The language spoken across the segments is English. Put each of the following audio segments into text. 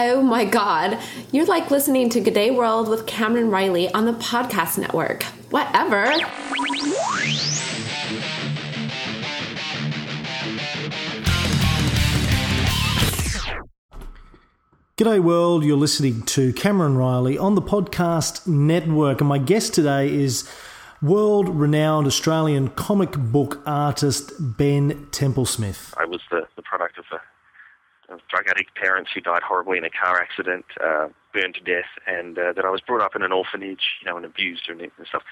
Oh my god, you're like listening to G'day World with Cameron Reilly on the podcast network. Whatever. G'day world, you're listening to Cameron Reilly on the podcast network, and my guest today is world renowned Australian comic book artist Ben Templesmith. I was the, the product of a drug addict parents who died horribly in a car accident, uh, burned to death, and uh, that I was brought up in an orphanage, you know, and abused and, and stuff.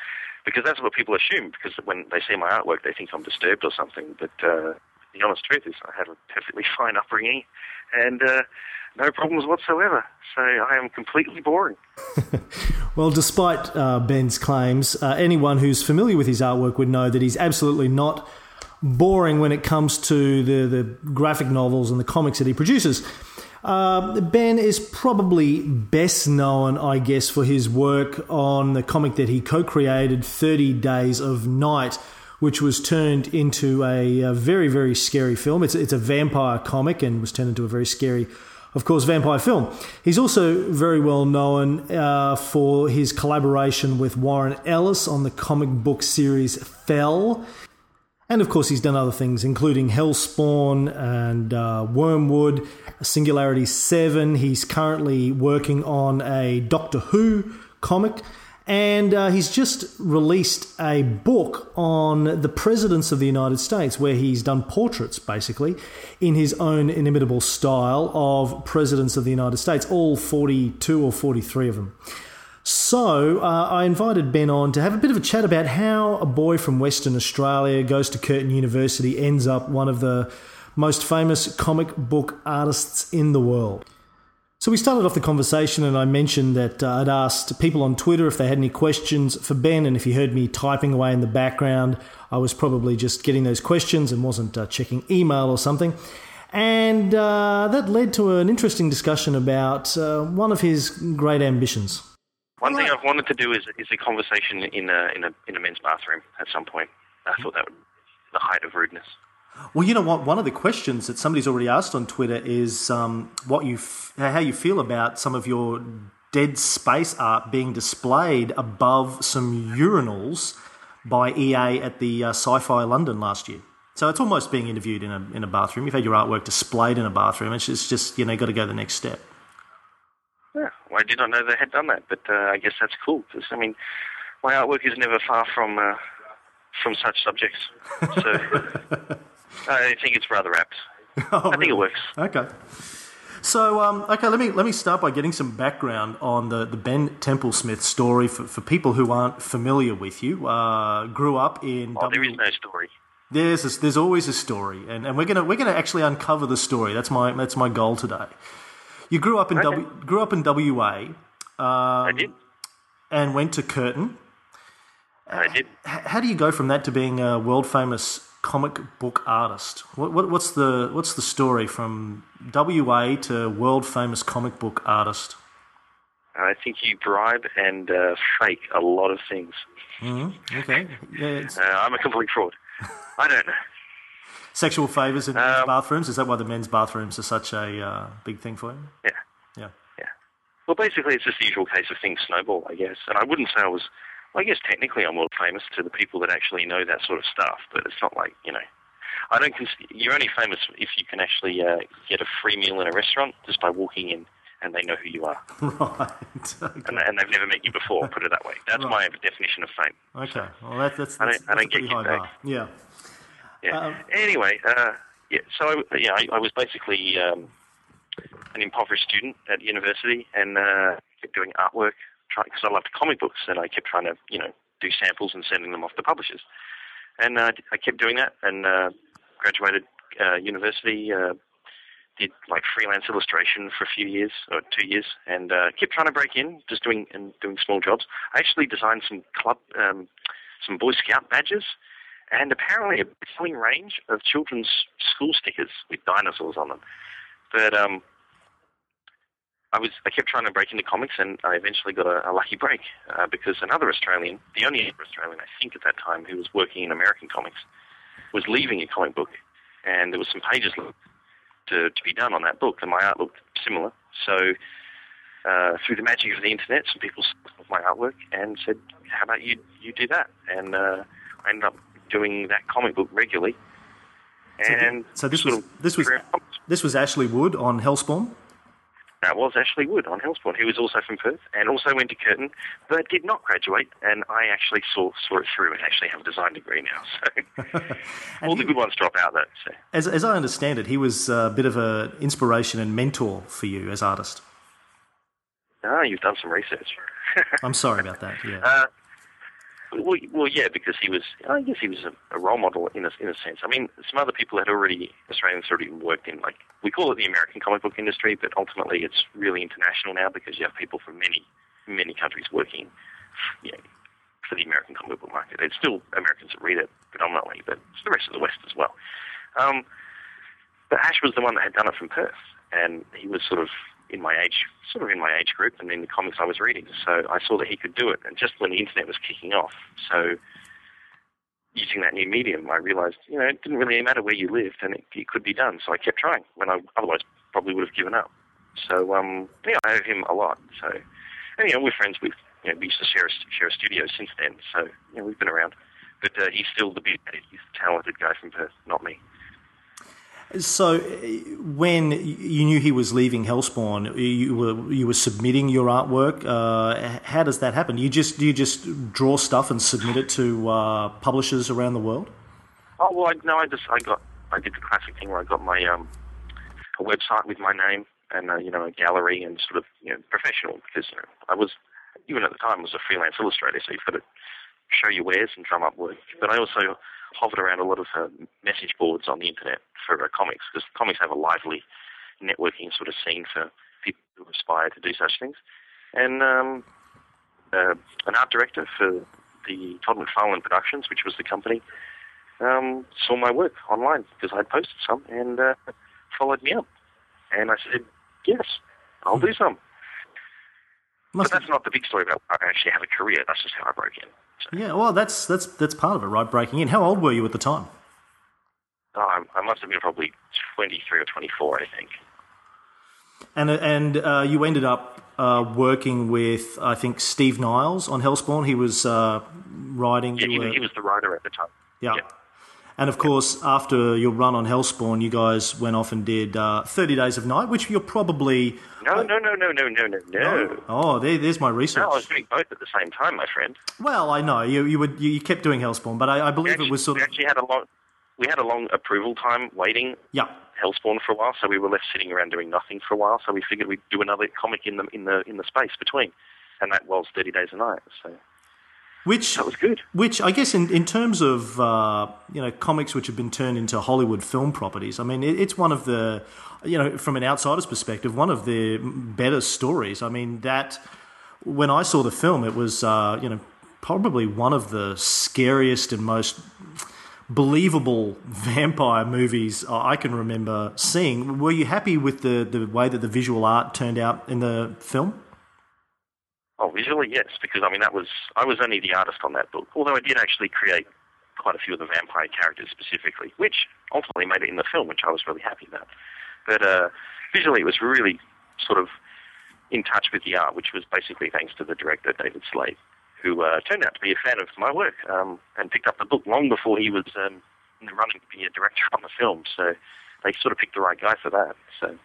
Because that's what people assume. Because when they see my artwork, they think I'm disturbed or something. But uh, the honest truth is, I had a perfectly fine upbringing, and uh, no problems whatsoever. So I am completely boring. well, despite uh, Ben's claims, uh, anyone who's familiar with his artwork would know that he's absolutely not boring when it comes to the, the graphic novels and the comics that he produces. Uh, ben is probably best known, I guess, for his work on the comic that he co created, 30 Days of Night, which was turned into a, a, very, very scary film. It's, it's a vampire comic and was turned into a very scary, of course, vampire film. He's also very well known uh, for his collaboration with Warren Ellis on the comic book series Fell. And of course, he's done other things, including Hellspawn and uh, Wormwood, Singularity 7. He's currently working on a Doctor Who comic. And uh, he's just released a book on the presidents of the United States, where he's done portraits, basically, in his own inimitable style of presidents of the United States, all 42 or 43 of them. So uh, I invited Ben on to have a bit of a chat about how a boy from Western Australia goes to Curtin University, ends up one of the most famous comic book artists in the world. So we started off the conversation, and I mentioned that uh, I'd asked people on Twitter if they had any questions for Ben, and if you heard me typing away in the background, I was probably just getting those questions and wasn't uh, checking email or something. And uh, that led to an interesting discussion about uh, one of his great ambitions. One thing I've wanted to do is is a conversation in a in a in a men's bathroom at some point. I thought that would be the height of rudeness. Well, you know what? One of the questions that somebody's already asked on Twitter is um, what you f- how you feel about some of your dead space art being displayed above some urinals by EA at the uh, Sci-Fi London last year. So it's almost being interviewed in a in a bathroom. You've had your artwork displayed in a bathroom. It's just, it's just you know got to go the next step. I did not know they had done that, but uh, I guess that's cool because I mean, my artwork is never far from uh, from such subjects. So I think it's rather apt. Oh, I think it works. Okay. So, um, okay, let me let me start by getting some background on the, the Ben Templesmith story for, for people who aren't familiar with you. Uh, grew up in. Oh, w- there is no story. There's a, there's always a story, and, and we're gonna we're gonna actually uncover the story. That's my that's my goal today. You grew up in okay. w, grew up in WA. Um, I did. And went to Curtin. I did. How do you go from that to being a world famous comic book artist? What, what, what's the what's the story from WA to world famous comic book artist? I think you bribe and uh, fake a lot of things. Mm-hmm. Okay. Yeah, uh, I'm a complete fraud. I don't know sexual favours in um, bathrooms? Is that why the men's bathrooms are such a uh, big thing for you? Yeah. Yeah. Yeah. Well, basically, it's just the usual case of things snowball, I guess. And I wouldn't say I was, well, I guess technically I'm world famous to the people that actually know that sort of stuff, but it's not like, you know, I don't consider, you're only famous if you can actually uh, get a free meal in a restaurant just by walking in and they know who you are. Right. Okay. And, and, they've never met you before, put it that way. That's right. my definition of fame. Okay. Well, that, that's, that's, I don't, that's I don't get high bar. Yeah. Yeah. Um, anyway, uh, yeah. So I, yeah, I, I was basically um, an impoverished student at university and uh, kept doing artwork because I loved comic books and I kept trying to you know do samples and sending them off to publishers. And uh, I kept doing that and uh, graduated uh, university. Uh, did like freelance illustration for a few years or two years, and uh, kept trying to break in, just doing and doing small jobs. I actually designed some club, um, some Boy Scout badges and apparently a selling range of children's school stickers with dinosaurs on them. But um, I was I kept trying to break into comics, and I eventually got a, a lucky break uh, because another Australian, the only Australian I think at that time who was working in American comics, was leaving a comic book, and there was some pages left. to, to be done on that book, and my art looked similar. So uh, through the magic of the internet, some people saw my artwork and said, "How about you you do that?" And uh, I ended up doing that comic book regularly. And so, this was this was this was Ashley Wood on Hellspawn. That was Ashley Wood on Hellspawn, who was also from Perth and also went to Curtin, but did not graduate. And I actually saw saw it through and actually have a design degree now. So all he, the good ones drop out though. So. As as I understand it, he was a bit of an inspiration and mentor for you as artist. Ah, you've done some research. I'm sorry about that. Yeah. Uh, well, well, yeah, because he was. I guess he was a, a, role model in a in a sense. I mean, some other people had already Australians already worked in like we call it the American comic book industry, but ultimately it's really international now because you have people from many many countries working, you know, for the American comic book market. It's still Americans that read it predominantly, but it's the rest of the West as well. Um, but Ash was the one that had done it from Perth, and he was sort of in my age, sort of in my age group, and in the comics I was reading. So I saw that he could do it, and just when the internet was kicking off, so using that new medium, I realized, you know, it didn't really matter where you lived, and it, it could be done. So I kept trying when I otherwise probably would have given up. So um, yeah, I owe him a lot. So, and you know, we're friends. with, you know, we used to share a, share a studio since then. So you know, we've been around. But uh, he's still the big, he's a talented guy from Perth, not me. So, when you knew he was leaving Hellspawn, you were you were submitting your artwork. Uh, how does that happen? You just do you just draw stuff and submit it to uh, publishers around the world? Oh well, I, no, I just I got I did the classic thing where I got my um a website with my name and uh, you know a gallery and sort of you know professional because you know I was even at the time was a freelance illustrator, so you've got to show your wares and drum up work. But I also hovered around a lot of uh, message boards on the internet for uh, comics because comics have a lively networking sort of scene for people who aspire to do such things. And um, uh, an art director for the Todd McFarlane Productions, which was the company, um, saw my work online because I'd posted some and uh, followed me up. And I said, yes, I'll do some. Must but that's not the big story about I actually have a career. That's just how I broke in. So. Yeah, well, that's that's that's part of it, right? Breaking in. How old were you at the time? Oh, I must have been probably twenty three or twenty four, I think. And and uh, you ended up uh, working with I think Steve Niles on Hellspawn. He was uh, writing. Yeah, he, were... he, was the writer at the time. Yeah. yeah. And of course, after your run on Hellspawn, you guys went off and did uh, 30 Days of Night, which you're probably. No, no, no, no, no, no, no, no. Oh, there, there's my research. No, I was doing both at the same time, my friend. Well, I know. You, you, would, you kept doing Hellspawn, but I, I believe actually, it was sort of. We actually had a long. We had a long approval time waiting. Yeah. Hellspawn for a while, so we were left sitting around doing nothing for a while. So we figured we'd do another comic in the in the in the space between, and that was Thirty Days a Night. So which that was good. Which I guess in, in terms of uh, you know comics which have been turned into Hollywood film properties, I mean it, it's one of the you know from an outsider's perspective one of the better stories. I mean that when I saw the film, it was uh, you know probably one of the scariest and most believable vampire movies I can remember seeing. Were you happy with the, the way that the visual art turned out in the film? Oh, visually, yes, because I mean that was I was only the artist on that book. Although I did actually create quite a few of the vampire characters specifically, which ultimately made it in the film, which I was really happy about. But uh, visually, it was really sort of in touch with the art, which was basically thanks to the director David Slade, who uh, turned out to be a fan of my work um, and picked up the book long before he was um, in the running to be a director on the film. So they sort of picked the right guy for that. So,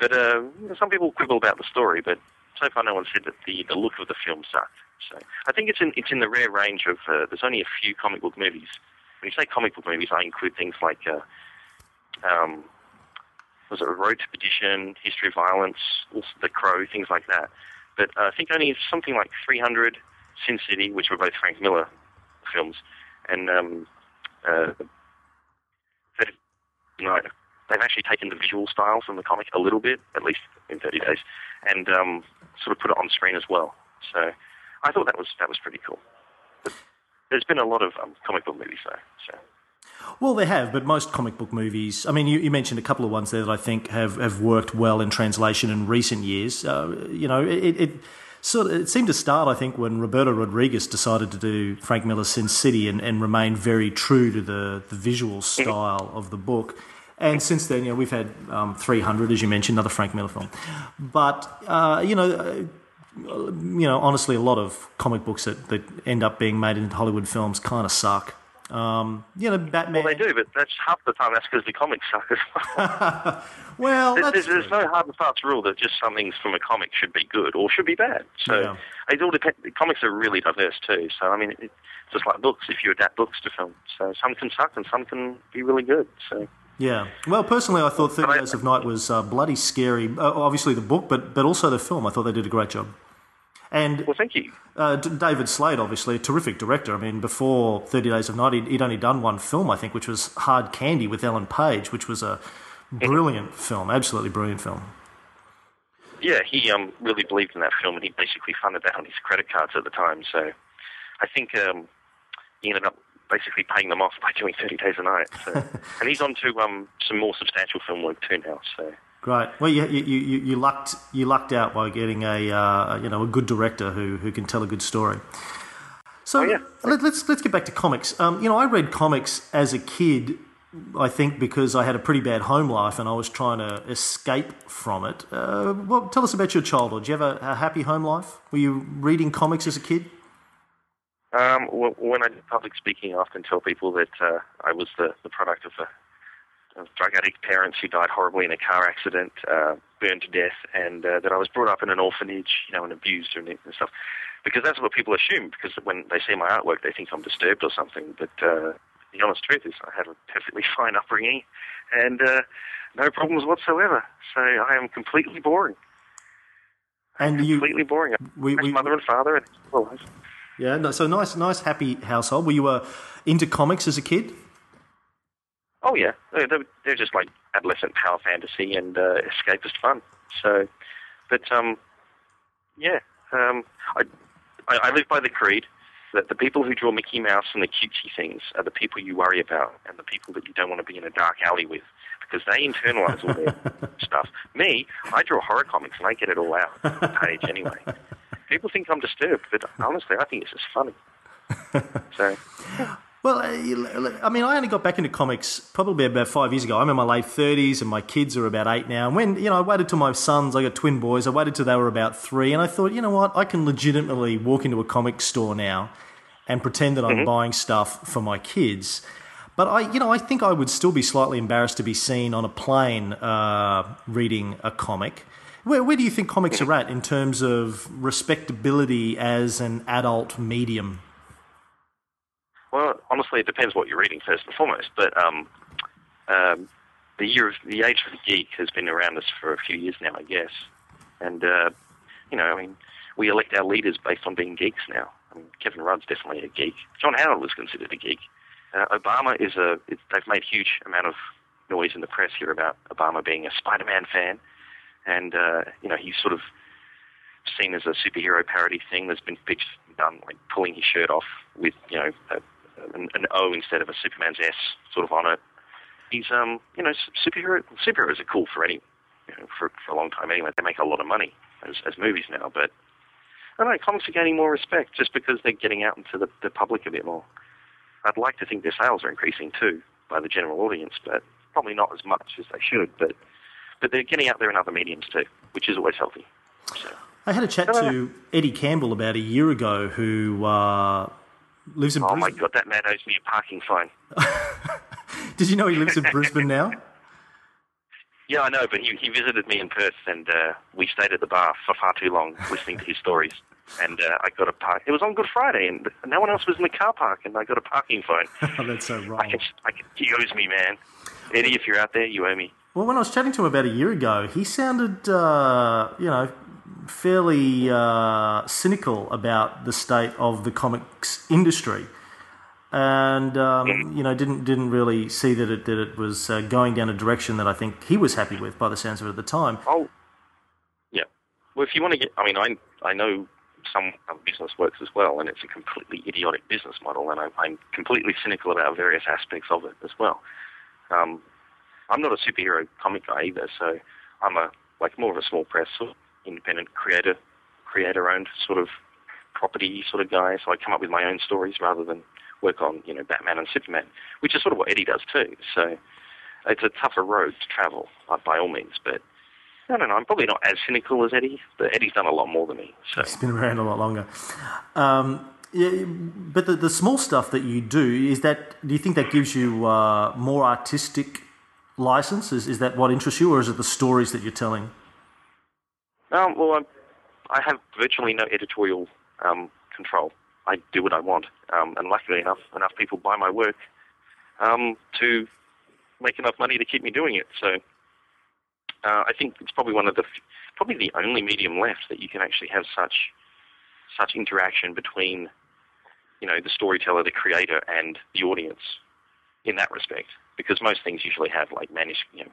but uh, some people quibble about the story, but so far no one said that the, the look of the film sucked. So I think it's in it's in the rare range of uh, there's only a few comic book movies. When you say comic book movies, I include things like uh, um, was it Road to Perdition, History of Violence, also The Crow, things like that. But uh, I think only something like 300, Sin City, which were both Frank Miller films, and um, uh, know, they've actually taken the visual style from the comic a little bit, at least in 30 days, and um, sort of put it on screen as well. So I thought that was that was pretty cool. But there's been a lot of um, comic book movies though. So. Well, they have, but most comic book movies. I mean, you, you, mentioned a couple of ones there that I think have, have worked well in translation in recent years. Uh, you know, it, it sort of it seemed to start, I think, when Roberto Rodriguez decided to do Frank Miller's Sin City and, and remain very true to the, the visual style of the book. And since then, you know, we've had um, 300, as you mentioned, another Frank Miller film. But, uh, you know, uh, you know, honestly, a lot of comic books that, that end up being made into Hollywood films kind of suck. Um, you know, Batman. Well, they do, but that's half the time that's because the comics suck as well. well, there's, there's, no hard and fast rule that just some things from a comic should be good or should be bad. So yeah. it all depends. Comics are really diverse too. So I mean, it's just like books. If you adapt books to film, so some can suck and some can be really good. So. Yeah. Well, personally, I thought Thirty Days of Night was uh, bloody scary. Uh, obviously, the book, but but also the film. I thought they did a great job. And well, thank you. Uh, David Slade, obviously, a terrific director. I mean, before Thirty Days of Night, he'd, he'd, only done one film, I think, which was Hard Candy with Ellen Page, which was a brilliant film, absolutely brilliant film. Yeah, he um, really believed in that film, and he basically funded that on his credit cards at the time. So, I think um, he ended up basically paying them off by doing Thirty Days a Night. So. and he's on to um, some more substantial film work too now. So. Great. Well, you, you, you, you, lucked you lucked out by getting a uh, you know a good director who, who can tell a good story. So oh, yeah. let, us let's, let's get back to comics. Um, you know, I read comics as a kid. I think because I had a pretty bad home life and I was trying to escape from it. Uh, well, tell us about your childhood. Did you have a, a, happy home life? Were you reading comics as a kid? Um, when I do public speaking, I often tell people that uh, I was the, the product of a of drug addict parents who died horribly in a car accident, uh, burned to death, and uh, that I was brought up in an orphanage, you know, and abused and, and stuff. Because that's what people assume. Because when they see my artwork, they think I'm disturbed or something. But uh, the honest truth is, I had a perfectly fine upbringing, and uh, no problems whatsoever. So I am completely boring. And you completely boring. We, we, mother and father and life. Yeah, no, so nice, nice, happy household. Were you uh, into comics as a kid? Oh yeah, they're, they're just like adolescent power fantasy and uh, escapist fun. So, but um, yeah, um, I, I I live by the creed that the people who draw Mickey Mouse and the cutesy things are the people you worry about and the people that you don't want to be in a dark alley with because they internalize all their stuff. Me, I draw horror comics and I get it all out on the page anyway. People think I'm disturbed, but honestly, I think it's just funny. So. Well, uh, I mean, I only got back into comics probably about five years ago. I'm in my late 30s and my kids are about eight now. And when, you know, I waited till my sons, I got twin boys, I waited till they were about three. And I thought, you know what, I can legitimately walk into a comic store now and pretend that I'm mm-hmm. buying stuff for my kids. But I, you know, I think I would still be slightly embarrassed to be seen on a plane uh, reading a comic. Where, where do you think comics are at in terms of respectability as an adult medium? Well, honestly, it depends what you're reading first and foremost. But um, um, the year of the age of the geek has been around us for a few years now, I guess. And uh, you know, I mean, we elect our leaders based on being geeks now. I mean, Kevin Rudd's definitely a geek. John Howard was considered a geek. Uh, Obama is a. They've made huge amount of noise in the press here about Obama being a Spider-Man fan, and uh, you know, he's sort of seen as a superhero parody thing. There's been pictures done like pulling his shirt off with you know a an, an O instead of a Superman's S sort of on it. He's um you know superhero superheroes are cool for any you know, for for a long time anyway. They make a lot of money as as movies now, but I don't know comics are gaining more respect just because they're getting out into the, the public a bit more. I'd like to think their sales are increasing too by the general audience, but probably not as much as they should. But but they're getting out there in other mediums too, which is always healthy. So. I had a chat to Eddie Campbell about a year ago, who uh, lives in. Oh Brisbane. my god, that man owes me a parking fine. Did you know he lives in Brisbane now? Yeah, I know, but he, he visited me in Perth, and uh, we stayed at the bar for far too long, listening to his stories. And uh, I got a park. It was on Good Friday, and no one else was in the car park, and I got a parking fine. oh, that's so wrong. I can, I can, he owes me, man. Eddie, if you're out there, you owe me. Well, when I was chatting to him about a year ago, he sounded, uh, you know, fairly uh, cynical about the state of the comics industry, and um, you know didn't didn't really see that it that it was uh, going down a direction that I think he was happy with by the sounds of it at the time. Oh, yeah. Well, if you want to get, I mean, I I know some business works as well, and it's a completely idiotic business model, and I'm, I'm completely cynical about various aspects of it as well. Um, I'm not a superhero comic guy either, so I'm a like more of a small press sort of independent creator, creator-owned sort of property sort of guy. So I come up with my own stories rather than work on you know Batman and Superman, which is sort of what Eddie does too. So it's a tougher road to travel uh, by all means. But I don't know. I'm probably not as cynical as Eddie, but Eddie's done a lot more than me. So he's been around a lot longer. Um, yeah, but the, the small stuff that you do is that. Do you think that gives you uh, more artistic license? Is, is that what interests you, or is it the stories that you're telling? Um, well, I'm, I have virtually no editorial um, control. I do what I want, um, and luckily enough, enough people buy my work um, to make enough money to keep me doing it. So uh, I think it's probably one of the probably the only medium left that you can actually have such such interaction between you know the storyteller, the creator, and the audience in that respect. Because most things usually have like manuscript, you know,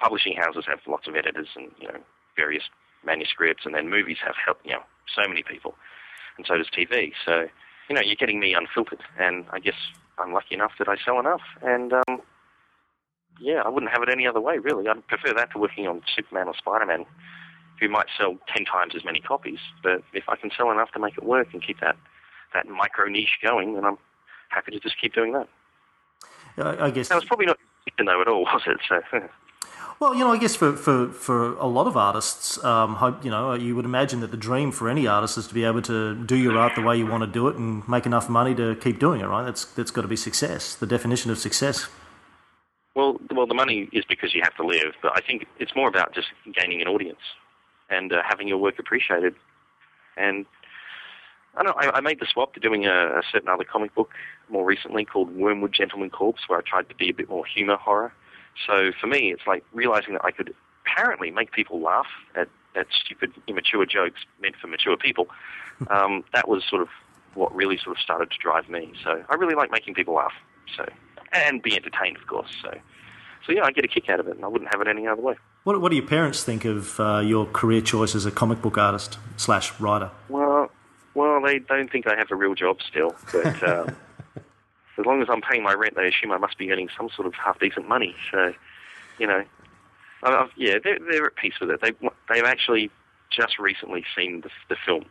publishing houses have lots of editors and you know various manuscripts, and then movies have help, you know so many people, and so does TV. So you know you're getting me unfiltered, and I guess I'm lucky enough that I sell enough, and um, yeah, I wouldn't have it any other way, really. I'd prefer that to working on Superman or Spider-Man, who might sell ten times as many copies. But if I can sell enough to make it work and keep that that micro niche going, then I'm happy to just keep doing that. I guess that was probably not to know at all, was it? So. Well, you know, I guess for, for, for a lot of artists, um, you know, you would imagine that the dream for any artist is to be able to do your art the way you want to do it and make enough money to keep doing it, right? That's that's got to be success, the definition of success. Well, well, the money is because you have to live, but I think it's more about just gaining an audience and uh, having your work appreciated. And I don't know, I, I made the swap to doing a, a certain other comic book more recently called Wormwood Gentleman Corpse, where I tried to be a bit more humor horror. So for me, it's like realizing that I could apparently make people laugh at, at stupid, immature jokes meant for mature people. Um, that was sort of what really sort of started to drive me. So I really like making people laugh. So and be entertained, of course. So, so yeah, I get a kick out of it, and I wouldn't have it any other way. What, what do your parents think of uh, your career choice as a comic book artist slash writer? Well, well, they don't think I have a real job still, but um, as long as I'm paying my rent, they assume I must be earning some sort of half decent money. So, you know, I've, yeah, they're, they're at peace with it. They they've actually just recently seen the, the film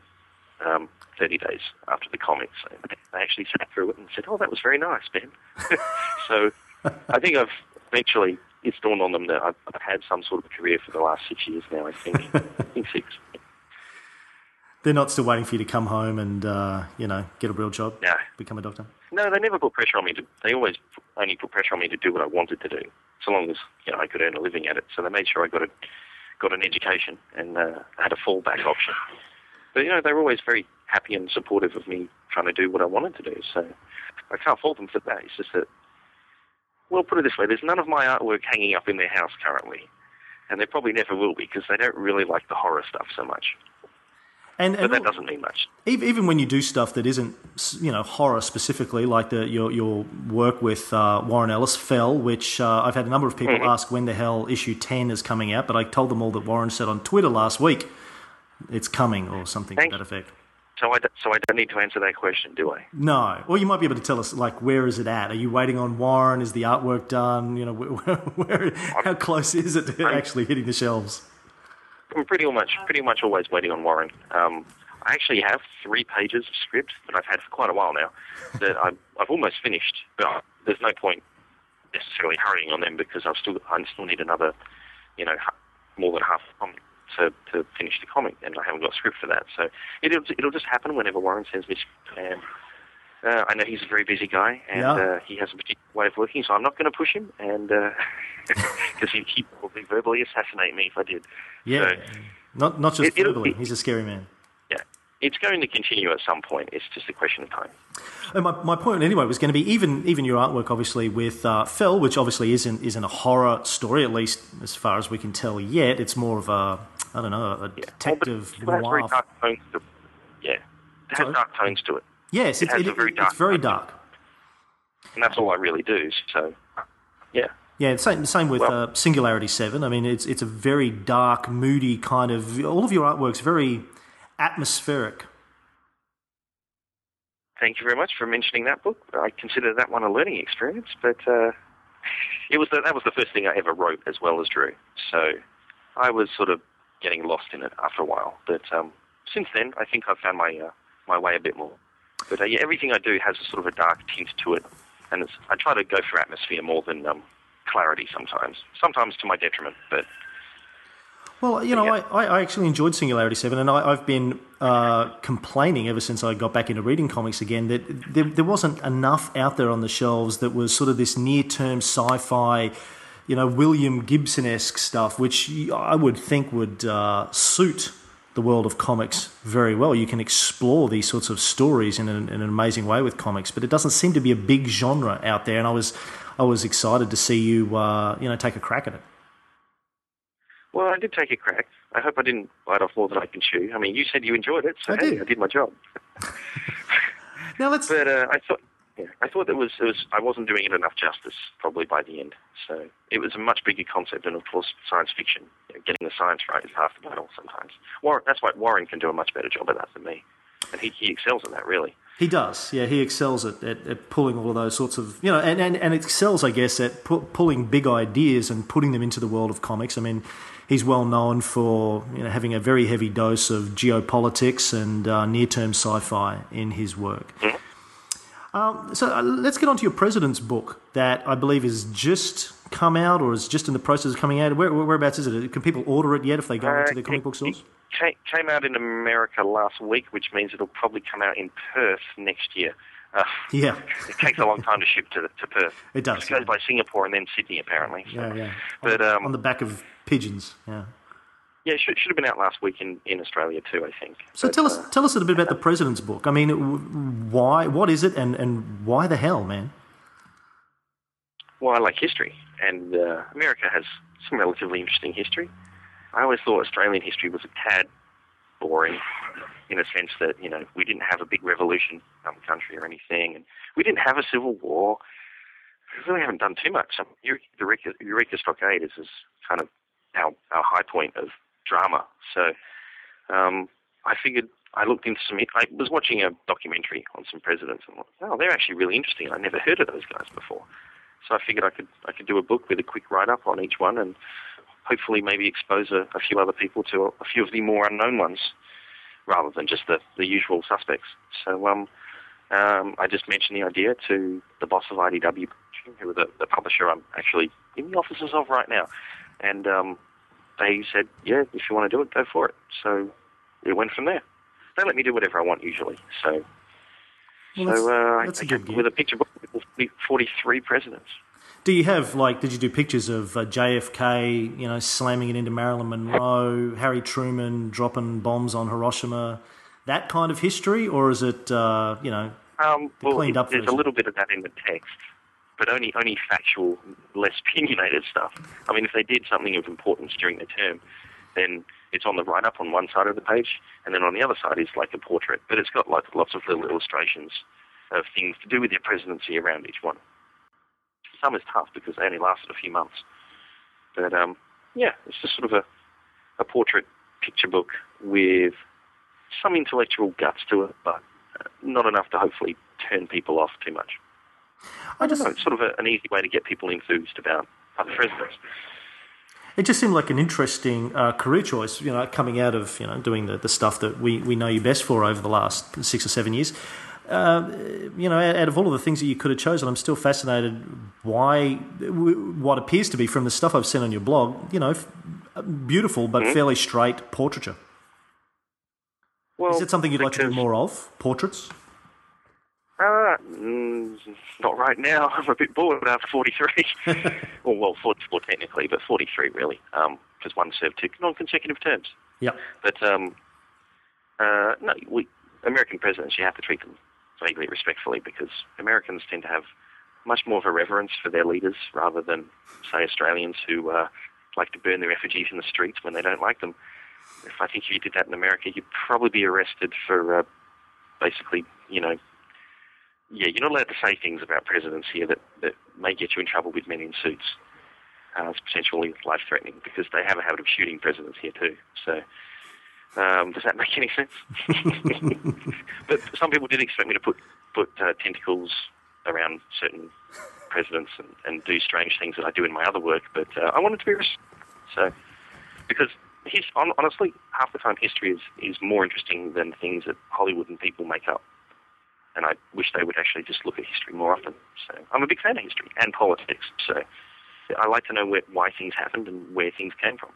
um, 30 days after the comics. So they actually sat through it and said, "Oh, that was very nice, Ben." so I think I've eventually it's dawned on them that I've, I've, had some sort of career for the last six years now. I think, I think six. They're not still waiting for you to come home and uh, you know get a real job. No. Become a doctor. No, they never put pressure on me to. They always only put pressure on me to do what I wanted to do, so long as you know I could earn a living at it. So they made sure I got a got an education and uh, had a fallback option. But you know they were always very happy and supportive of me trying to do what I wanted to do. So I can't fault them for that. It's just that, well, put it this way: there's none of my artwork hanging up in their house currently, and there probably never will be because they don't really like the horror stuff so much. And, but that doesn't mean much. Even when you do stuff that isn't, you know, horror specifically, like the, your your work with uh, Warren Ellis, Fell, which uh, I've had a number of people mm-hmm. ask when the hell issue ten is coming out, but I told them all that Warren said on Twitter last week it's coming or something to that effect. So I, so I don't need to answer that question, do I? No. Well, you might be able to tell us, like, where is it at? Are you waiting on Warren? Is the artwork done? You know, where, where how close is it to I'm, actually hitting the shelves? I'm pretty much, pretty much always waiting on Warren. Um, I actually have three pages of script that I've had for quite a while now that I've, I've almost finished, but there's no point necessarily hurrying on them because I've still, I still need another, you know, more than half to, to finish the comic, and I haven't got script for that. So it'll it'll just happen whenever Warren sends me. And uh, I know he's a very busy guy, and yeah. uh, he has a particular way of working, so I'm not going to push him, and because uh, he he'd probably verbally assassinate me if I did. Yeah, so, not not just it, verbally. He's a scary man. Yeah, it's going to continue at some point. It's just a question of time. And my, my point anyway was going to be even even your artwork, obviously with uh, Fell, which obviously isn't isn't a horror story, at least as far as we can tell yet. It's more of a I don't know, a yeah. detective well, noir. Dark tones to it. Yeah, it has Sorry? dark tones to it. Yes, it, it, it very dark it's very dark. And that's all I really do. So, yeah. Yeah, same same with well, uh, Singularity Seven. I mean, it's it's a very dark, moody kind of. All of your artwork's very atmospheric. Thank you very much for mentioning that book. I consider that one a learning experience, but uh, it was the, that was the first thing I ever wrote as well as drew. So I was sort of getting lost in it after a while. But um, since then, I think I've found my uh, my way a bit more. But uh, yeah, everything I do has a sort of a dark tint to it, and I try to go for atmosphere more than um, clarity sometimes. Sometimes to my detriment, but. Well, you know, yeah. I, I actually enjoyed Singularity 7, and I, have been uh, complaining ever since I got back into reading comics again that there, there wasn't enough out there on the shelves that was sort of this near term sci fi, you know, William Gibson esque stuff, which I would think would uh, suit the world of comics very well. You can explore these sorts of stories in an, in an, amazing way with comics, but it doesn't seem to be a big genre out there. And I was I was excited to see you uh, you know take a crack at it. Well, I did take a crack. I hope I didn't bite off more than I can chew. I mean, you said you enjoyed it, so I hey, did. I did my job. now let's. But uh, I thought yeah, I thought that was, was I wasn't doing it enough justice probably by the end. So it was a much bigger concept, and of course, science fiction. You know, getting the science right is half the battle sometimes. Warren, that's why Warren can do a much better job at that than me, and he, he excels in that really. He does, yeah. He excels at, at, at, pulling all of those sorts of, you know, and, and, and excels, I guess, at pu- pulling big ideas and putting them into the world of comics. I mean, he's well known for you know, having a very heavy dose of geopolitics and uh, near-term sci-fi in his work. Mm-hmm. Um, so uh, let's get on to your president's book that I believe is just come out or is just in the process of coming out. Where, whereabouts is it? Can people order it yet if they go uh, into the comic book stores? It came out in America last week, which means it'll probably come out in Perth next year. Uh, yeah, it takes a long time to ship to to Perth. It does. It goes yeah. by Singapore and then Sydney, apparently. So. Yeah, yeah. But um, on the back of pigeons. Yeah. Yeah, should, should have been out last week in, in Australia too, I think. So but, tell us uh, tell us a bit about the president's book. I mean, why? What is it, and, and why the hell, man? Well, I like history, and uh, America has some relatively interesting history. I always thought Australian history was a tad boring, in a sense that you know we didn't have a big revolution um, country or anything, and we didn't have a civil war. We really haven't done too much. Um, Eureka, Eureka Stockade is, is kind of our, our high point of drama. So um, I figured I looked into some. I was watching a documentary on some presidents, and thought, oh, they're actually really interesting. I never heard of those guys before. So I figured I could I could do a book with a quick write up on each one, and hopefully maybe expose a, a few other people to a, a, few of the more unknown ones, rather than just the, the usual suspects. So um, um, I just mentioned the idea to the boss of IDW, who are the, the publisher I'm actually in the offices of right now, and um, they said, yeah, if you want to do it, go for it. So it went from there. They let me do whatever I want usually. So, well, so uh, that's I, a good with a picture book with 43 presidents. Do you have like? Did you do pictures of uh, JFK, you know, slamming it into Marilyn Monroe, Harry Truman dropping bombs on Hiroshima, that kind of history, or is it, uh, you know, um, well, cleaned up? There's a little bit of that in the text, but only only factual, less opinionated stuff. I mean, if they did something of importance during the term, then it's on the write up on one side of the page, and then on the other side is like a portrait. But it's got like lots of little illustrations of things to do with their presidency around each one. Some is tough because they only lasted a few months, but um, yeah, it's just sort of a a portrait picture book with some intellectual guts to it, but not enough to hopefully turn people off too much. I just know, it's sort of a, an easy way to get people enthused about other presidents. It just seemed like an interesting uh, career choice, you know, coming out of you know doing the, the stuff that we, we know you best for over the last six or seven years. Uh, you know, out of all of the things that you could have chosen, I'm still fascinated why what appears to be from the stuff I've seen on your blog, you know, beautiful but mm-hmm. fairly straight portraiture. Well, Is it something you'd like to do more of? Portraits? Uh, mm, not right now. I'm a bit bored after 43. well, well, 44 technically, but 43 really, because um, one served two non-consecutive terms. Yeah. But um, uh, no, we American presidents, you have to treat them vaguely respectfully because Americans tend to have much more of a reverence for their leaders rather than, say, Australians who uh, like to burn their effigies in the streets when they don't like them. If I think if you did that in America, you'd probably be arrested for uh, basically, you know, yeah, you're not allowed to say things about presidents here that, that may get you in trouble with men in suits. Uh, it's potentially life threatening because they have a habit of shooting presidents here too. So, um, does that make any sense? but some people did expect me to put put uh, tentacles around certain presidents and, and do strange things that I do in my other work. But uh, I wanted to be so because his, honestly, half the time history is, is more interesting than things that Hollywood and people make up and I wish they would actually just look at history more often. So I'm a big fan of history and politics. So I like to know where, why things happened and where things came from.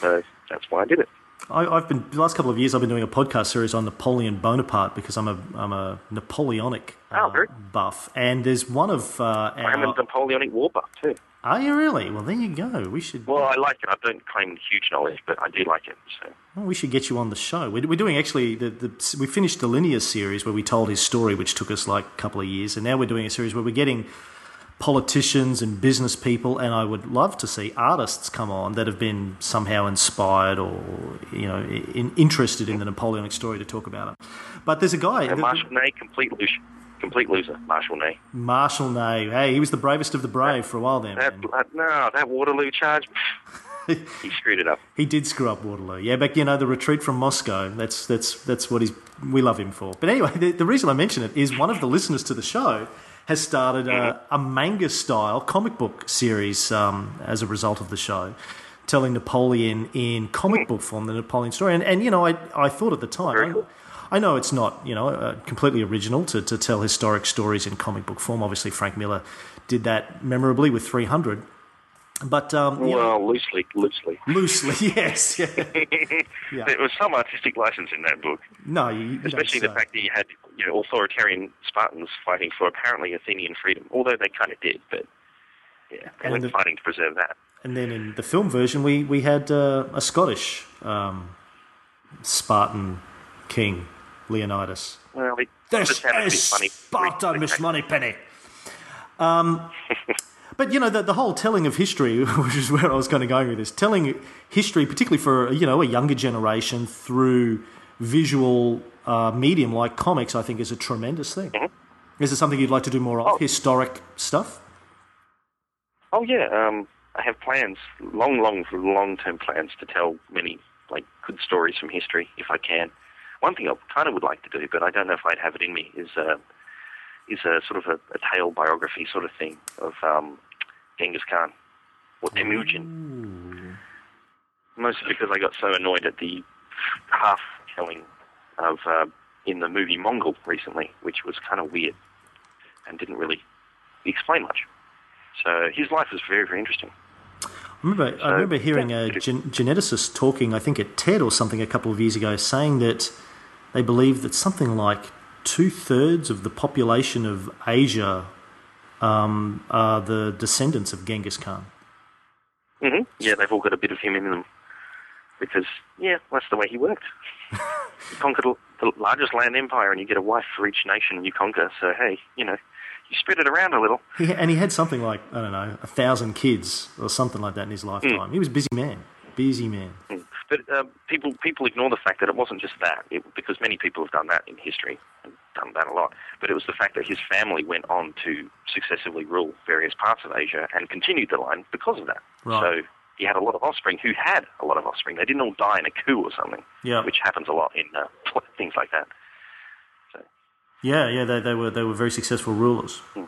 So that's why I did it. I, have been the last couple of years. I've been doing a podcast series on Napoleon Bonaparte because I'm a I'm a Napoleonic uh, oh, buff, and there's one of uh, I'm a Napoleonic war buff too. Oh, Are you really? Well, there you go. We should. Well, I like it. I don't claim huge knowledge, but I do like it. So. Well, we should get you on the show. We're, we're doing actually the, the we finished the linear series where we told his story, which took us like a couple of years, and now we're doing a series where we're getting politicians and business people, and I would love to see artists come on that have been somehow inspired or you know in, interested in the Napoleonic story to talk about it. But there's a guy. And Marshal Ney, complete loser, complete loser. Marshal Ney. Marshal Ney. Hey, he was the bravest of the brave that, for a while then. That, that, no, that Waterloo charge. he screwed it up. He did screw up Waterloo. Yeah, but you know the retreat from Moscow. That's that's that's what he's we love him for. But anyway, the, the reason I mention it is one of the listeners to the show has started a, a manga style comic book series um, as a result of the show, telling Napoleon in comic book form, the Napoleon story. And, and you know, I, I thought at the time, I, I, know it's not, you know, uh, completely original to, to tell historic stories in comic book form. Obviously, Frank Miller did that memorably with 300. But um, well, know, loosely, loosely, loosely, yes. Yeah. yeah. There was some artistic license in that book. No, you, especially the fact that you had you know authoritarian Spartans fighting for apparently Athenian freedom, although they kind of did, but yeah, they weren't the, fighting to preserve that. And then in the film version, we we had uh, a Scottish um, Spartan king, Leonidas. Well, this is. Sparta, Miss Moneypenny. Um, But you know, the, the whole telling of history, which is where I was kind of going with this, telling history, particularly for you know a younger generation through visual uh, medium like comics, I think is a tremendous thing. Mm-hmm. Is it something you'd like to do more of? Oh. Historic stuff? Oh yeah, um, I have plans, long, long, long-term plans to tell many like good stories from history if I can. One thing I kind of would like to do, but I don't know if I'd have it in me, is uh, is a sort of a, a tale biography sort of thing of um, Genghis Khan or Temujin. Mostly because I got so annoyed at the half telling of uh, in the movie Mongol recently, which was kind of weird and didn't really explain much. So his life was very, very interesting. I remember, so, I remember hearing yeah, a gen- geneticist talking, I think at TED or something a couple of years ago, saying that they believe that something like two thirds of the population of Asia um, are the descendants of Genghis Khan. Mm-hmm. Yeah, they've all got a bit of him in them because, yeah, that's the way he worked. he conquered the largest land empire, and you get a wife for each nation you conquer. So hey, you know, you spread it around a little. He, and he had something like I don't know, a thousand kids or something like that in his lifetime. Mm. He was a busy man, busy man. Mm. But uh, people people ignore the fact that it wasn't just that, it, because many people have done that in history and done that a lot. But it was the fact that his family went on to successively rule various parts of Asia and continued the line because of that. Right. So he had a lot of offspring who had a lot of offspring. They didn't all die in a coup or something, yeah. which happens a lot in uh, things like that. Yeah, yeah, they, they were they were very successful rulers. Hmm.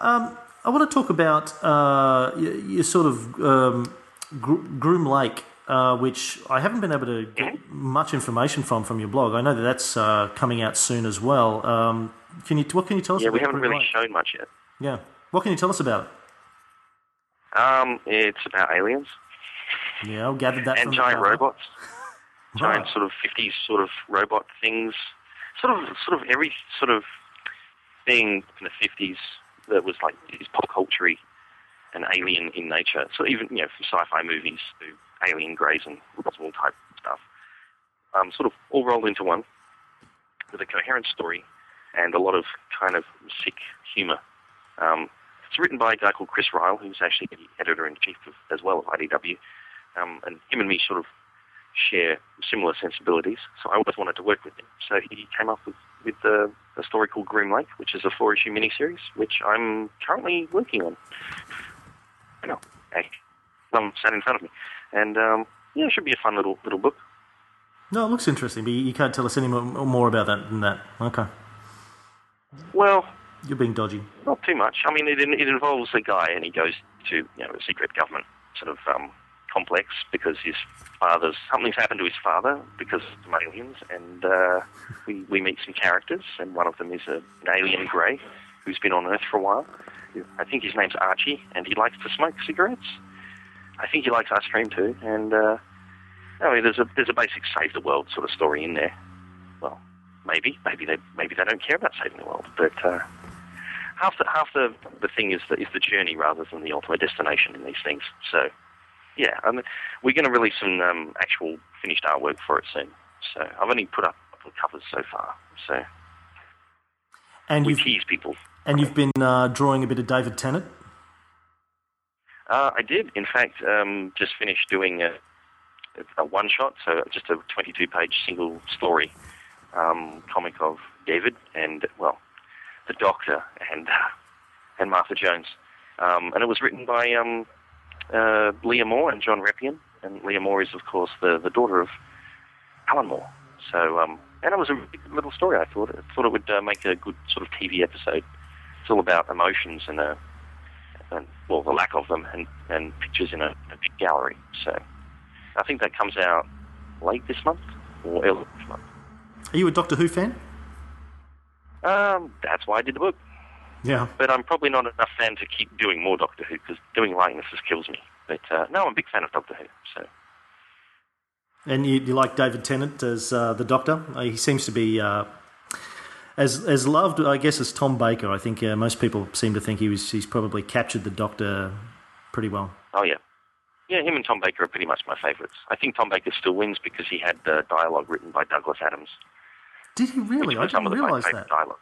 Um, I want to talk about uh, your, your, sort of um, Groom Lake uh, which I haven't been able to get mm-hmm. much information from from your blog. I know that that's uh, coming out soon as well. Um, can you what can you tell us? Yeah, we haven't really shown much yet. Yeah, what can you tell us about it? Um, it's about aliens. Yeah, I gathered that. And giant robots. giant sort of fifties sort of robot things. Sort of, sort of every sort of thing in the fifties that was like is pop culture and alien in nature. So even you know from sci-fi movies to Alien Greys and Roswell type stuff, um, sort of all rolled into one with a coherent story and a lot of kind of sick humor. Um, it's written by a guy called Chris Ryall, who's actually the editor in chief as well of IDW, um, and him and me sort of share similar sensibilities. So I always wanted to work with him. So he came up with with a, a story called Groom Lake, which is a four issue miniseries, which I'm currently working on. I know, hey, I'm sat in front of me. And um, yeah, it should be a fun little little book. No, it looks interesting, but you can't tell us any more about that than that. Okay. Well, you're being dodgy. Not too much. I mean, it it involves a guy, and he goes to you know a secret government sort of um, complex because his father's something's happened to his father because of the aliens, and uh, we we meet some characters, and one of them is a, an alien grey who's been on Earth for a while. I think his name's Archie, and he likes to smoke cigarettes. I think he likes ice cream too, and uh, I mean, there's a there's a basic save the world sort of story in there. Well, maybe maybe they maybe they don't care about saving the world, but uh, half the half the the thing is the is the journey rather than the ultimate destination in these things. So yeah, I mean, we're going to release some um, actual finished artwork for it soon. So I've only put up a couple of covers so far. So and we you've, tease people. and you've been uh, drawing a bit of David Tennant. Uh, I did, in fact, um, just finished doing a, a one shot, so just a 22 page single story um, comic of David and, well, the Doctor and, uh, and Martha Jones. Um, and it was written by um, uh, Leah Moore and John Reppion. And Leah Moore is, of course, the, the daughter of Alan Moore. So, um, and it was a really good little story, I thought. I thought it would uh, make a good sort of TV episode. It's all about emotions and, uh, and well, the lack of them, and, and pictures in a, a big gallery. So I think that comes out late this month or early this month. Are you a Doctor Who fan? Um, that's why I did the book. Yeah. But I'm probably not enough fan to keep doing more Doctor Who because doing likenesses kills me. But uh, no, I'm a big fan of Doctor Who. So And you, you like David Tennant as uh, the Doctor? Uh, he seems to be uh, as as loved, I guess, as Tom Baker. I think uh, most people seem to think he was he's probably captured the Doctor pretty well. oh yeah, yeah, him and Tom Baker are pretty much my favourites. I think Tom Baker still wins because he had the dialogue written by Douglas Adams. Did he really? I didn't of the- my realise that. dialogue.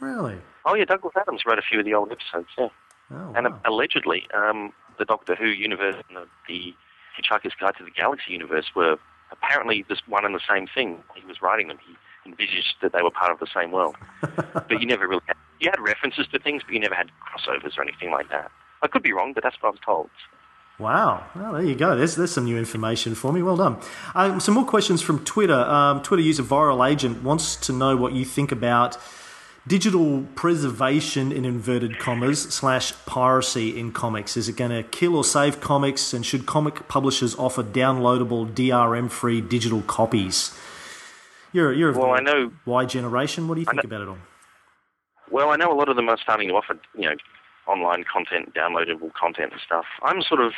Really? Oh yeah, Douglas Adams wrote a few of the old episodes. Yeah. Oh, And wow. allegedly, um, the Doctor Who universe and the, the Hitchhiker's Guide to the Galaxy universe were apparently this one and the same thing. He was writing them. He envisaged that they were part of the same world. but you never really had, you had references to things, but you never had crossovers or anything like that. I could be wrong, but that's what I was told. Wow. Well, there you go. There's, there's some new information for me. Well done. Um, some more questions from Twitter. Um, Twitter user Viral Agent wants to know what you think about digital preservation in inverted commas slash piracy in comics. Is it going to kill or save comics? And should comic publishers offer downloadable DRM free digital copies? You're, you're Well, I know Y generation. What do you think know- about it all? Well, I know a lot of them are starting to offer, you know, online content, downloadable content and stuff. I'm sort of,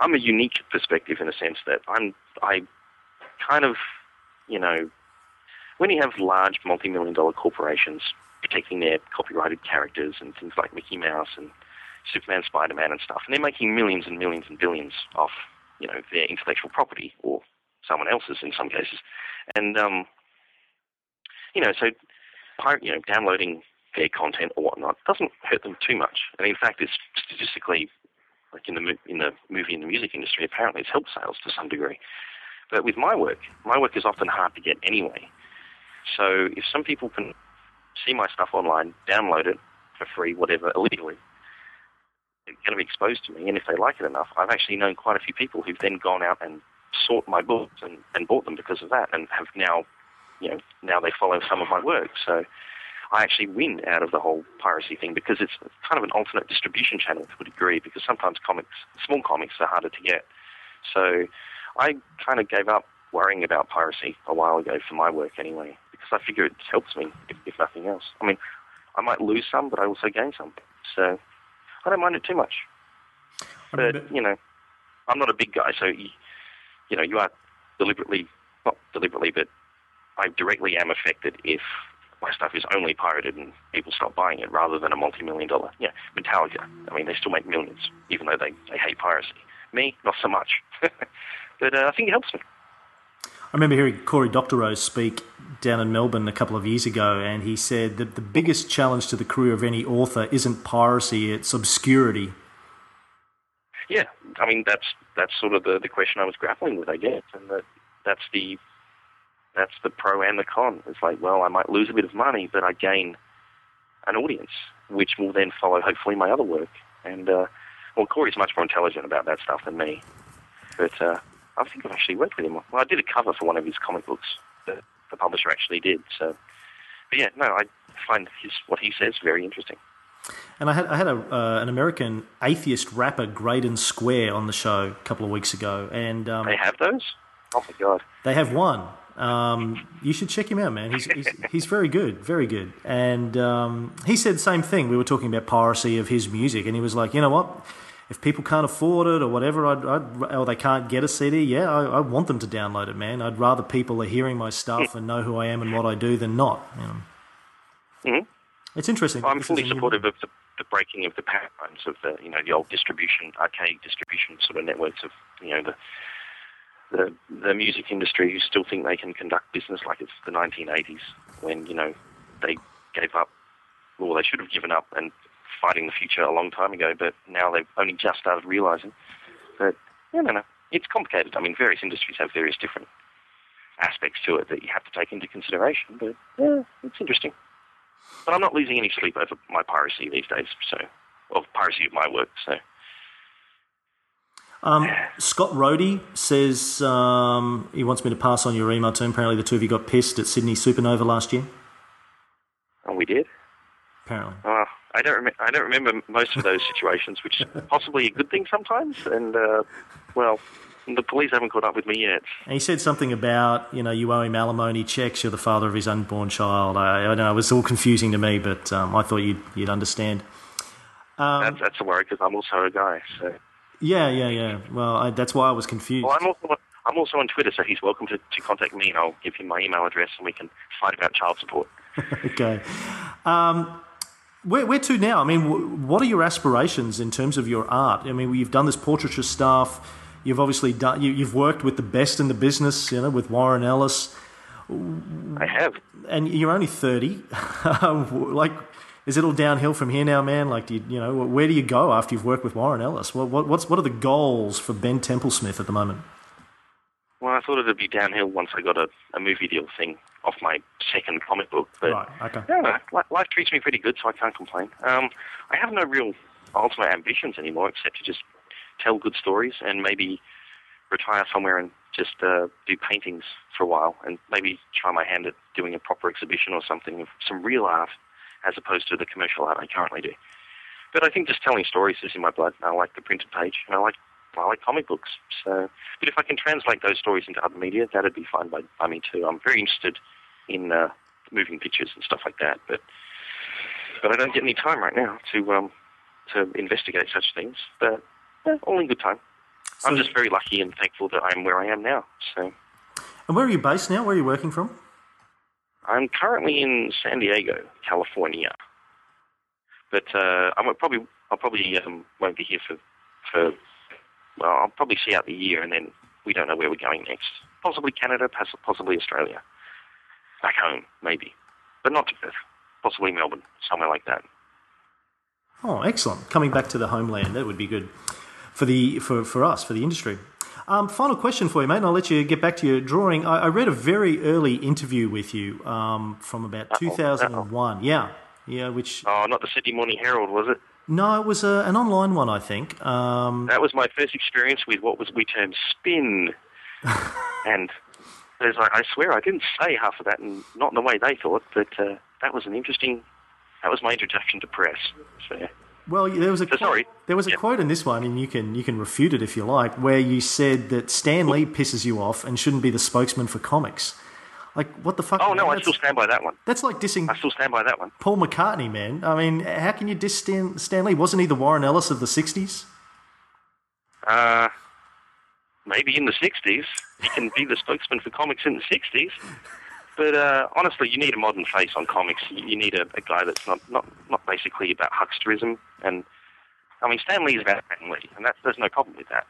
I'm a unique perspective in a sense that I'm, I kind of, you know, when you have large multi-million dollar corporations protecting their copyrighted characters and things like Mickey Mouse and Superman, Spider-Man and stuff, and they're making millions and millions and billions off, you know, their intellectual property or someone else's in some cases. And, um, you know, so you know, downloading their content or whatnot doesn't hurt them too much. And in fact, it's statistically, like in the in the movie and the music industry, apparently it's helped sales to some degree. But with my work, my work is often hard to get anyway. So if some people can see my stuff online, download it for free, whatever, illegally, they're going to be exposed to me. And if they like it enough, I've actually known quite a few people who've then gone out and sought my books and, and bought them because of that, and have now, you know, now they follow some of my work. So I actually win out of the whole piracy thing because it's kind of an alternate distribution channel to a degree. Because sometimes comics, small comics, are harder to get. So I kind of gave up worrying about piracy a while ago for my work anyway, because I figure it helps me if, if nothing else. I mean, I might lose some, but I also gain some. So I don't mind it too much. But you know, I'm not a big guy, so you, you know, you are deliberately, not deliberately, but I directly am affected if my stuff is only pirated and people stop buying it rather than a multi-million dollar. Yeah, Metallica. I mean, they still make millions, even though they, they hate piracy. Me, not so much. but uh, I think it helps me. I remember hearing Cory Doctorow speak down in Melbourne a couple of years ago, and he said that the biggest challenge to the career of any author isn't piracy, it's obscurity. Yeah, I mean that's that's sort of the, the question I was grappling with, I guess, and that that's the that's the pro and the con. It's like, well, I might lose a bit of money, but I gain an audience, which will then follow hopefully my other work. And uh, well, Cory's much more intelligent about that stuff than me, but uh, I think I've actually worked with him. Well, I did a cover for one of his comic books that the publisher actually did. So, but yeah, no, I find his what he says very interesting. And I had I had a, uh, an American atheist rapper, Graydon Square, on the show a couple of weeks ago, and um, They have those. Oh my god. they have one. Um, you should check him out, man. He's, he's, he's very good, very good. And um, he said the same thing. We were talking about piracy of his music, and he was like, you know what? If people can't afford it or whatever, I'd, I'd, or they can't get a CD, yeah, I, I, want them to download it, man. I'd rather people are hearing my stuff and know who I am and what I do than not. You know. Mm-hmm. It's interesting. I'm fully supportive of the, the, breaking of the paradigms of the, you know, the old distribution, archaic distribution sort of networks of, you know, the the the music industry who still think they can conduct business like it's the 1980s when you know they gave up or they should have given up and fighting the future a long time ago but now they've only just started realizing that no no no it's complicated I mean various industries have various different aspects to it that you have to take into consideration but yeah it's interesting but I'm not losing any sleep over my piracy these days so of piracy of my work so um, Scott Rohde says um, he wants me to pass on your email to him. Apparently, the two of you got pissed at Sydney Supernova last year. Oh, we did. Apparently. Uh, I don't. Rem- I don't remember most of those situations, which is possibly a good thing sometimes. And uh, well, the police haven't caught up with me yet. And he said something about you know you owe him alimony checks. You're the father of his unborn child. I, I don't know it was all confusing to me, but um, I thought you'd you'd understand. Um, that's, that's a worry because I'm also a guy. So. Yeah, yeah, yeah. Well, I, that's why I was confused. Well, I'm also I'm also on Twitter, so he's welcome to, to contact me, and I'll give him my email address, and we can fight about child support. okay. Um, where, where to now? I mean, what are your aspirations in terms of your art? I mean, you've done this portraiture stuff. You've obviously done. You, you've worked with the best in the business. You know, with Warren Ellis. I have. And you're only thirty. like, is it all downhill from here now, man? Like, do you, you know, where do you go after you've worked with Warren Ellis? What, what, what's, what are the goals for Ben Templesmith at the moment? Well, I thought it'd be downhill once I got a, a movie deal thing off my second comic book. But right, okay. yeah, life treats me pretty good, so I can't complain. Um, I have no real ultimate ambitions anymore, except to just tell good stories and maybe retire somewhere and just uh, do paintings for a while, and maybe try my hand at doing a proper exhibition or something of some real art as opposed to the commercial art I currently do. But I think just telling stories is in my blood. I like the printed page, and I like I like comic books. So, but if I can translate those stories into other media, that'd be fine by, by me too. I'm very interested in uh, moving pictures and stuff like that, but but I don't get any time right now to um, to investigate such things. But yeah, all in good time. So, I'm just very lucky and thankful that I'm where I am now. So. And where are you based now? Where are you working from? I'm currently in San Diego, California, but uh, I won't probably I'll probably um, won't be here for for well I'll probably see out the year and then we don't know where we're going next. Possibly Canada, possibly Australia, back home maybe, but not to Perth. Possibly Melbourne, somewhere like that. Oh, excellent! Coming back to the homeland, that would be good for the for, for us for the industry. Um, final question for you, mate, and I'll let you get back to your drawing. I, I read a very early interview with you um, from about uh-oh, 2001. Uh-oh. Yeah, yeah, which. Oh, not the Sydney Morning Herald, was it? No, it was a, uh, an online one, I think. Um, that was my first experience with what was we termed spin, and there's like, I swear I didn't say half of that, and not in the way they thought, but uh, that was an interesting. That was my introduction to press. So. Well, there was a so, sorry. There was a quote in this one, and you can you can refute it if you like, where you said that Stan Lee pisses you off and shouldn't be the spokesman for comics. Like what the fuck? Oh no, I still stand by that one. That's like dissing. I still stand by that one. Paul McCartney, man. I mean, how can you diss Stan, Stan Lee? Wasn't he the Warren Ellis of the '60s? Uh, maybe in the '60s. He can be the spokesman for comics in the '60s. But uh, honestly, you need a modern face on comics. You need a, a guy that's not, not, not basically about hucksterism. And I mean, Stan Lee is about Stan Lee, and that's, there's no problem with that.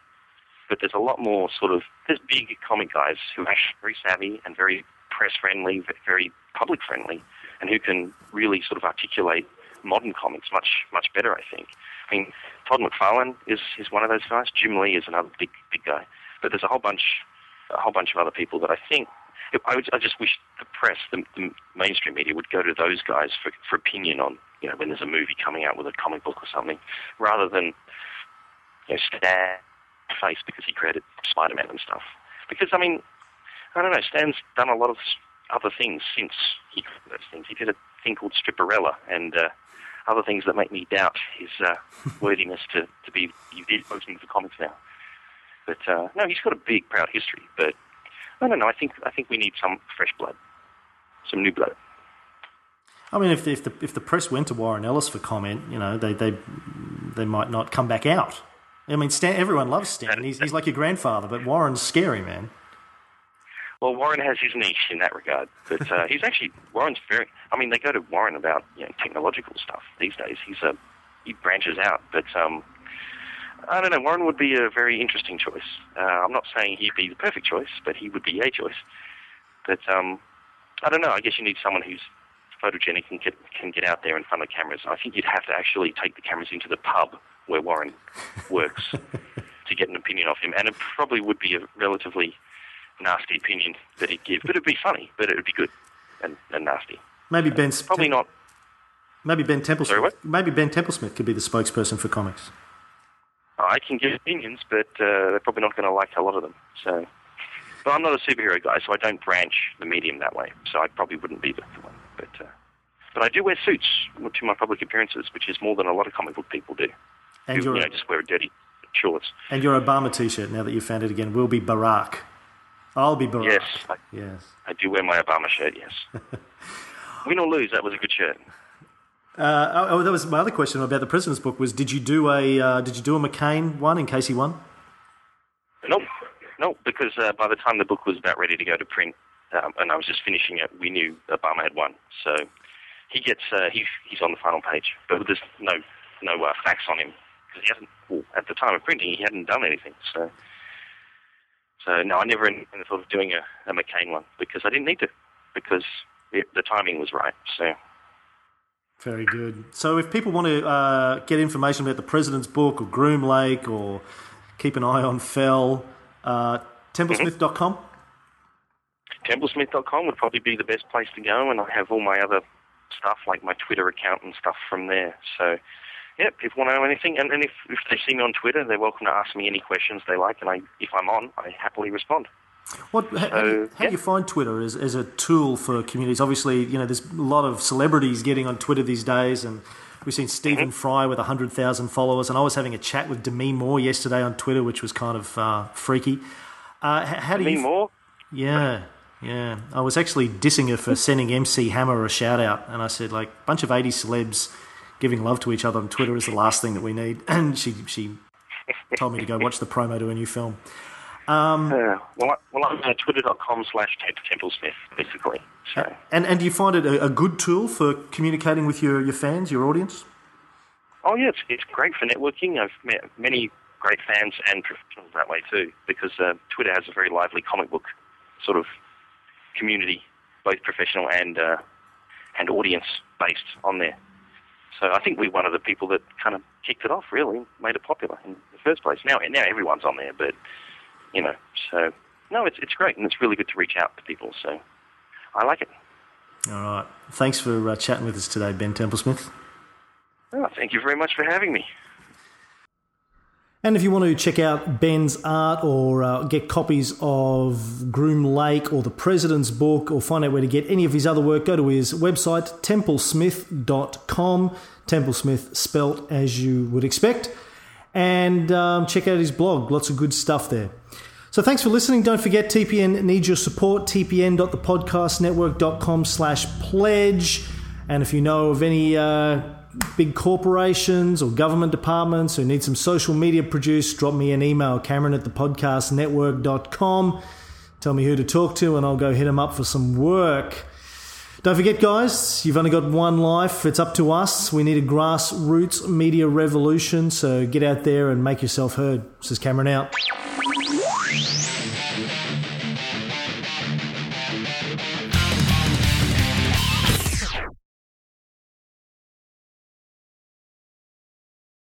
But there's a lot more sort of there's big comic guys who are actually very savvy and very press friendly, very public friendly, and who can really sort of articulate modern comics much much better. I think. I mean, Todd McFarlane is is one of those guys. Jim Lee is another big big guy. But there's a whole bunch a whole bunch of other people that I think I, would, I just wish the press, the, the mainstream media, would go to those guys for, for opinion on, you know, when there's a movie coming out with a comic book or something, rather than, you know, Stan face because he created Spider-Man and stuff. Because I mean, I don't know, Stan's done a lot of other things since he created those things. He did a thing called Stripperella and uh, other things that make me doubt his uh, worthiness to, to be the spokesman for comics now. But uh, no, he's got a big, proud history. But I don't know. I think I think we need some fresh blood, some new blood. I mean, if, if the if the press went to Warren Ellis for comment, you know, they they they might not come back out. I mean, Stan, everyone loves Stan. He's he's like your grandfather, but Warren's scary, man. Well, Warren has his niche in that regard, but uh, he's actually Warren's very. I mean, they go to Warren about you know technological stuff these days. He's a he branches out, but um, I don't know. Warren would be a very interesting choice. Uh, I'm not saying he'd be the perfect choice, but he would be a choice. But um, I don't know. I guess you need someone who's photogenic and get, can get out there in front of cameras. I think you'd have to actually take the cameras into the pub where Warren works to get an opinion of him, and it probably would be a relatively nasty opinion that he'd give, but it'd be funny, but it would be good and, and nasty. Maybe Ben probably not. Maybe Ben Templesmith. Sorry, what? Maybe Ben Templesmith could be the spokesperson for comics. I can give opinions, but uh, they're probably not going to like a lot of them. So, but I'm not a superhero guy, so I don't branch the medium that way. So I probably wouldn't be the one. But uh, but I do wear suits to my public appearances, which is more than a lot of comic book people do. And who, you know, just wear dirty shorts. and your Obama T-shirt. Now that you've found it again, will be Barack. I'll be Barack. Yes, I, Yes. I do wear my Obama shirt. Yes. Win or lose, that was a good shirt. Uh, oh, oh, that was my other question about the president's book. Was did you do a uh, did you do a McCain one in case he won? Nope, nope. Because uh, by the time the book was about ready to go to print, um, and I was just finishing it, we knew Obama had won. So he gets uh, he, he's on the final page, but there's no no uh, facts on him because he hasn't. Well, at the time of printing, he hadn't done anything. So so no, I never even thought of doing a, a McCain one because I didn't need to because it, the timing was right. So. Very good. So, if people want to uh, get information about the president's book or Groom Lake or keep an eye on Fell, uh, templesmith.com. Templesmith.com would probably be the best place to go, and I have all my other stuff like my Twitter account and stuff from there. So, yeah, people want to know anything, and, and if, if they see me on Twitter, they're welcome to ask me any questions they like, and I, if I'm on, I happily respond. What, how, how, do you, how do you find Twitter as, as a tool for communities? Obviously, you know, there's a lot of celebrities getting on Twitter these days, and we've seen Stephen Fry with 100,000 followers, and I was having a chat with Demi Moore yesterday on Twitter, which was kind of uh, freaky. Uh, how do Me you... more? Yeah, yeah. I was actually dissing her for sending MC Hammer a shout out, and I said like a bunch of eighty celebs giving love to each other on Twitter is the last thing that we need. And she she told me to go watch the promo to a new film. Um, Uh, well, I, well, I'm uh, twitter.com slash Ted Templesmith, basically. So, and and do you find it a, a good tool for communicating with your, your fans, your audience? oh yeah, it's, it's great for networking. I've met many great fans and professionals that way too, because uh, Twitter has a very lively comic book sort of community, both professional and uh, and audience based on there. So I think we're one of the people that kind of kicked it off, really, made it popular in the first place. Now, now everyone's on there, but you know, so no, it's it's great and it's really good to reach out to people. So I like it. All right. Thanks for uh, chatting with us today, Ben Templesmith. Oh, thank you very much for having me. And if you want to check out Ben's art or uh, get copies of Groom Lake or the President's book or find out where to get any of his other work, go to his website, templesmith.com. Templesmith spelt as you would expect. And um, check out his blog. Lots of good stuff there. So thanks for listening. Don't forget TPN needs your support. tpn.thepodcastnetwork.com slash pledge. And if you know of any uh, big corporations or government departments who need some social media produced, drop me an email, Cameron at thepodcastnetwork.com. Tell me who to talk to, and I'll go hit them up for some work. Don't forget, guys, you've only got one life. It's up to us. We need a grassroots media revolution, so get out there and make yourself heard. This is Cameron out.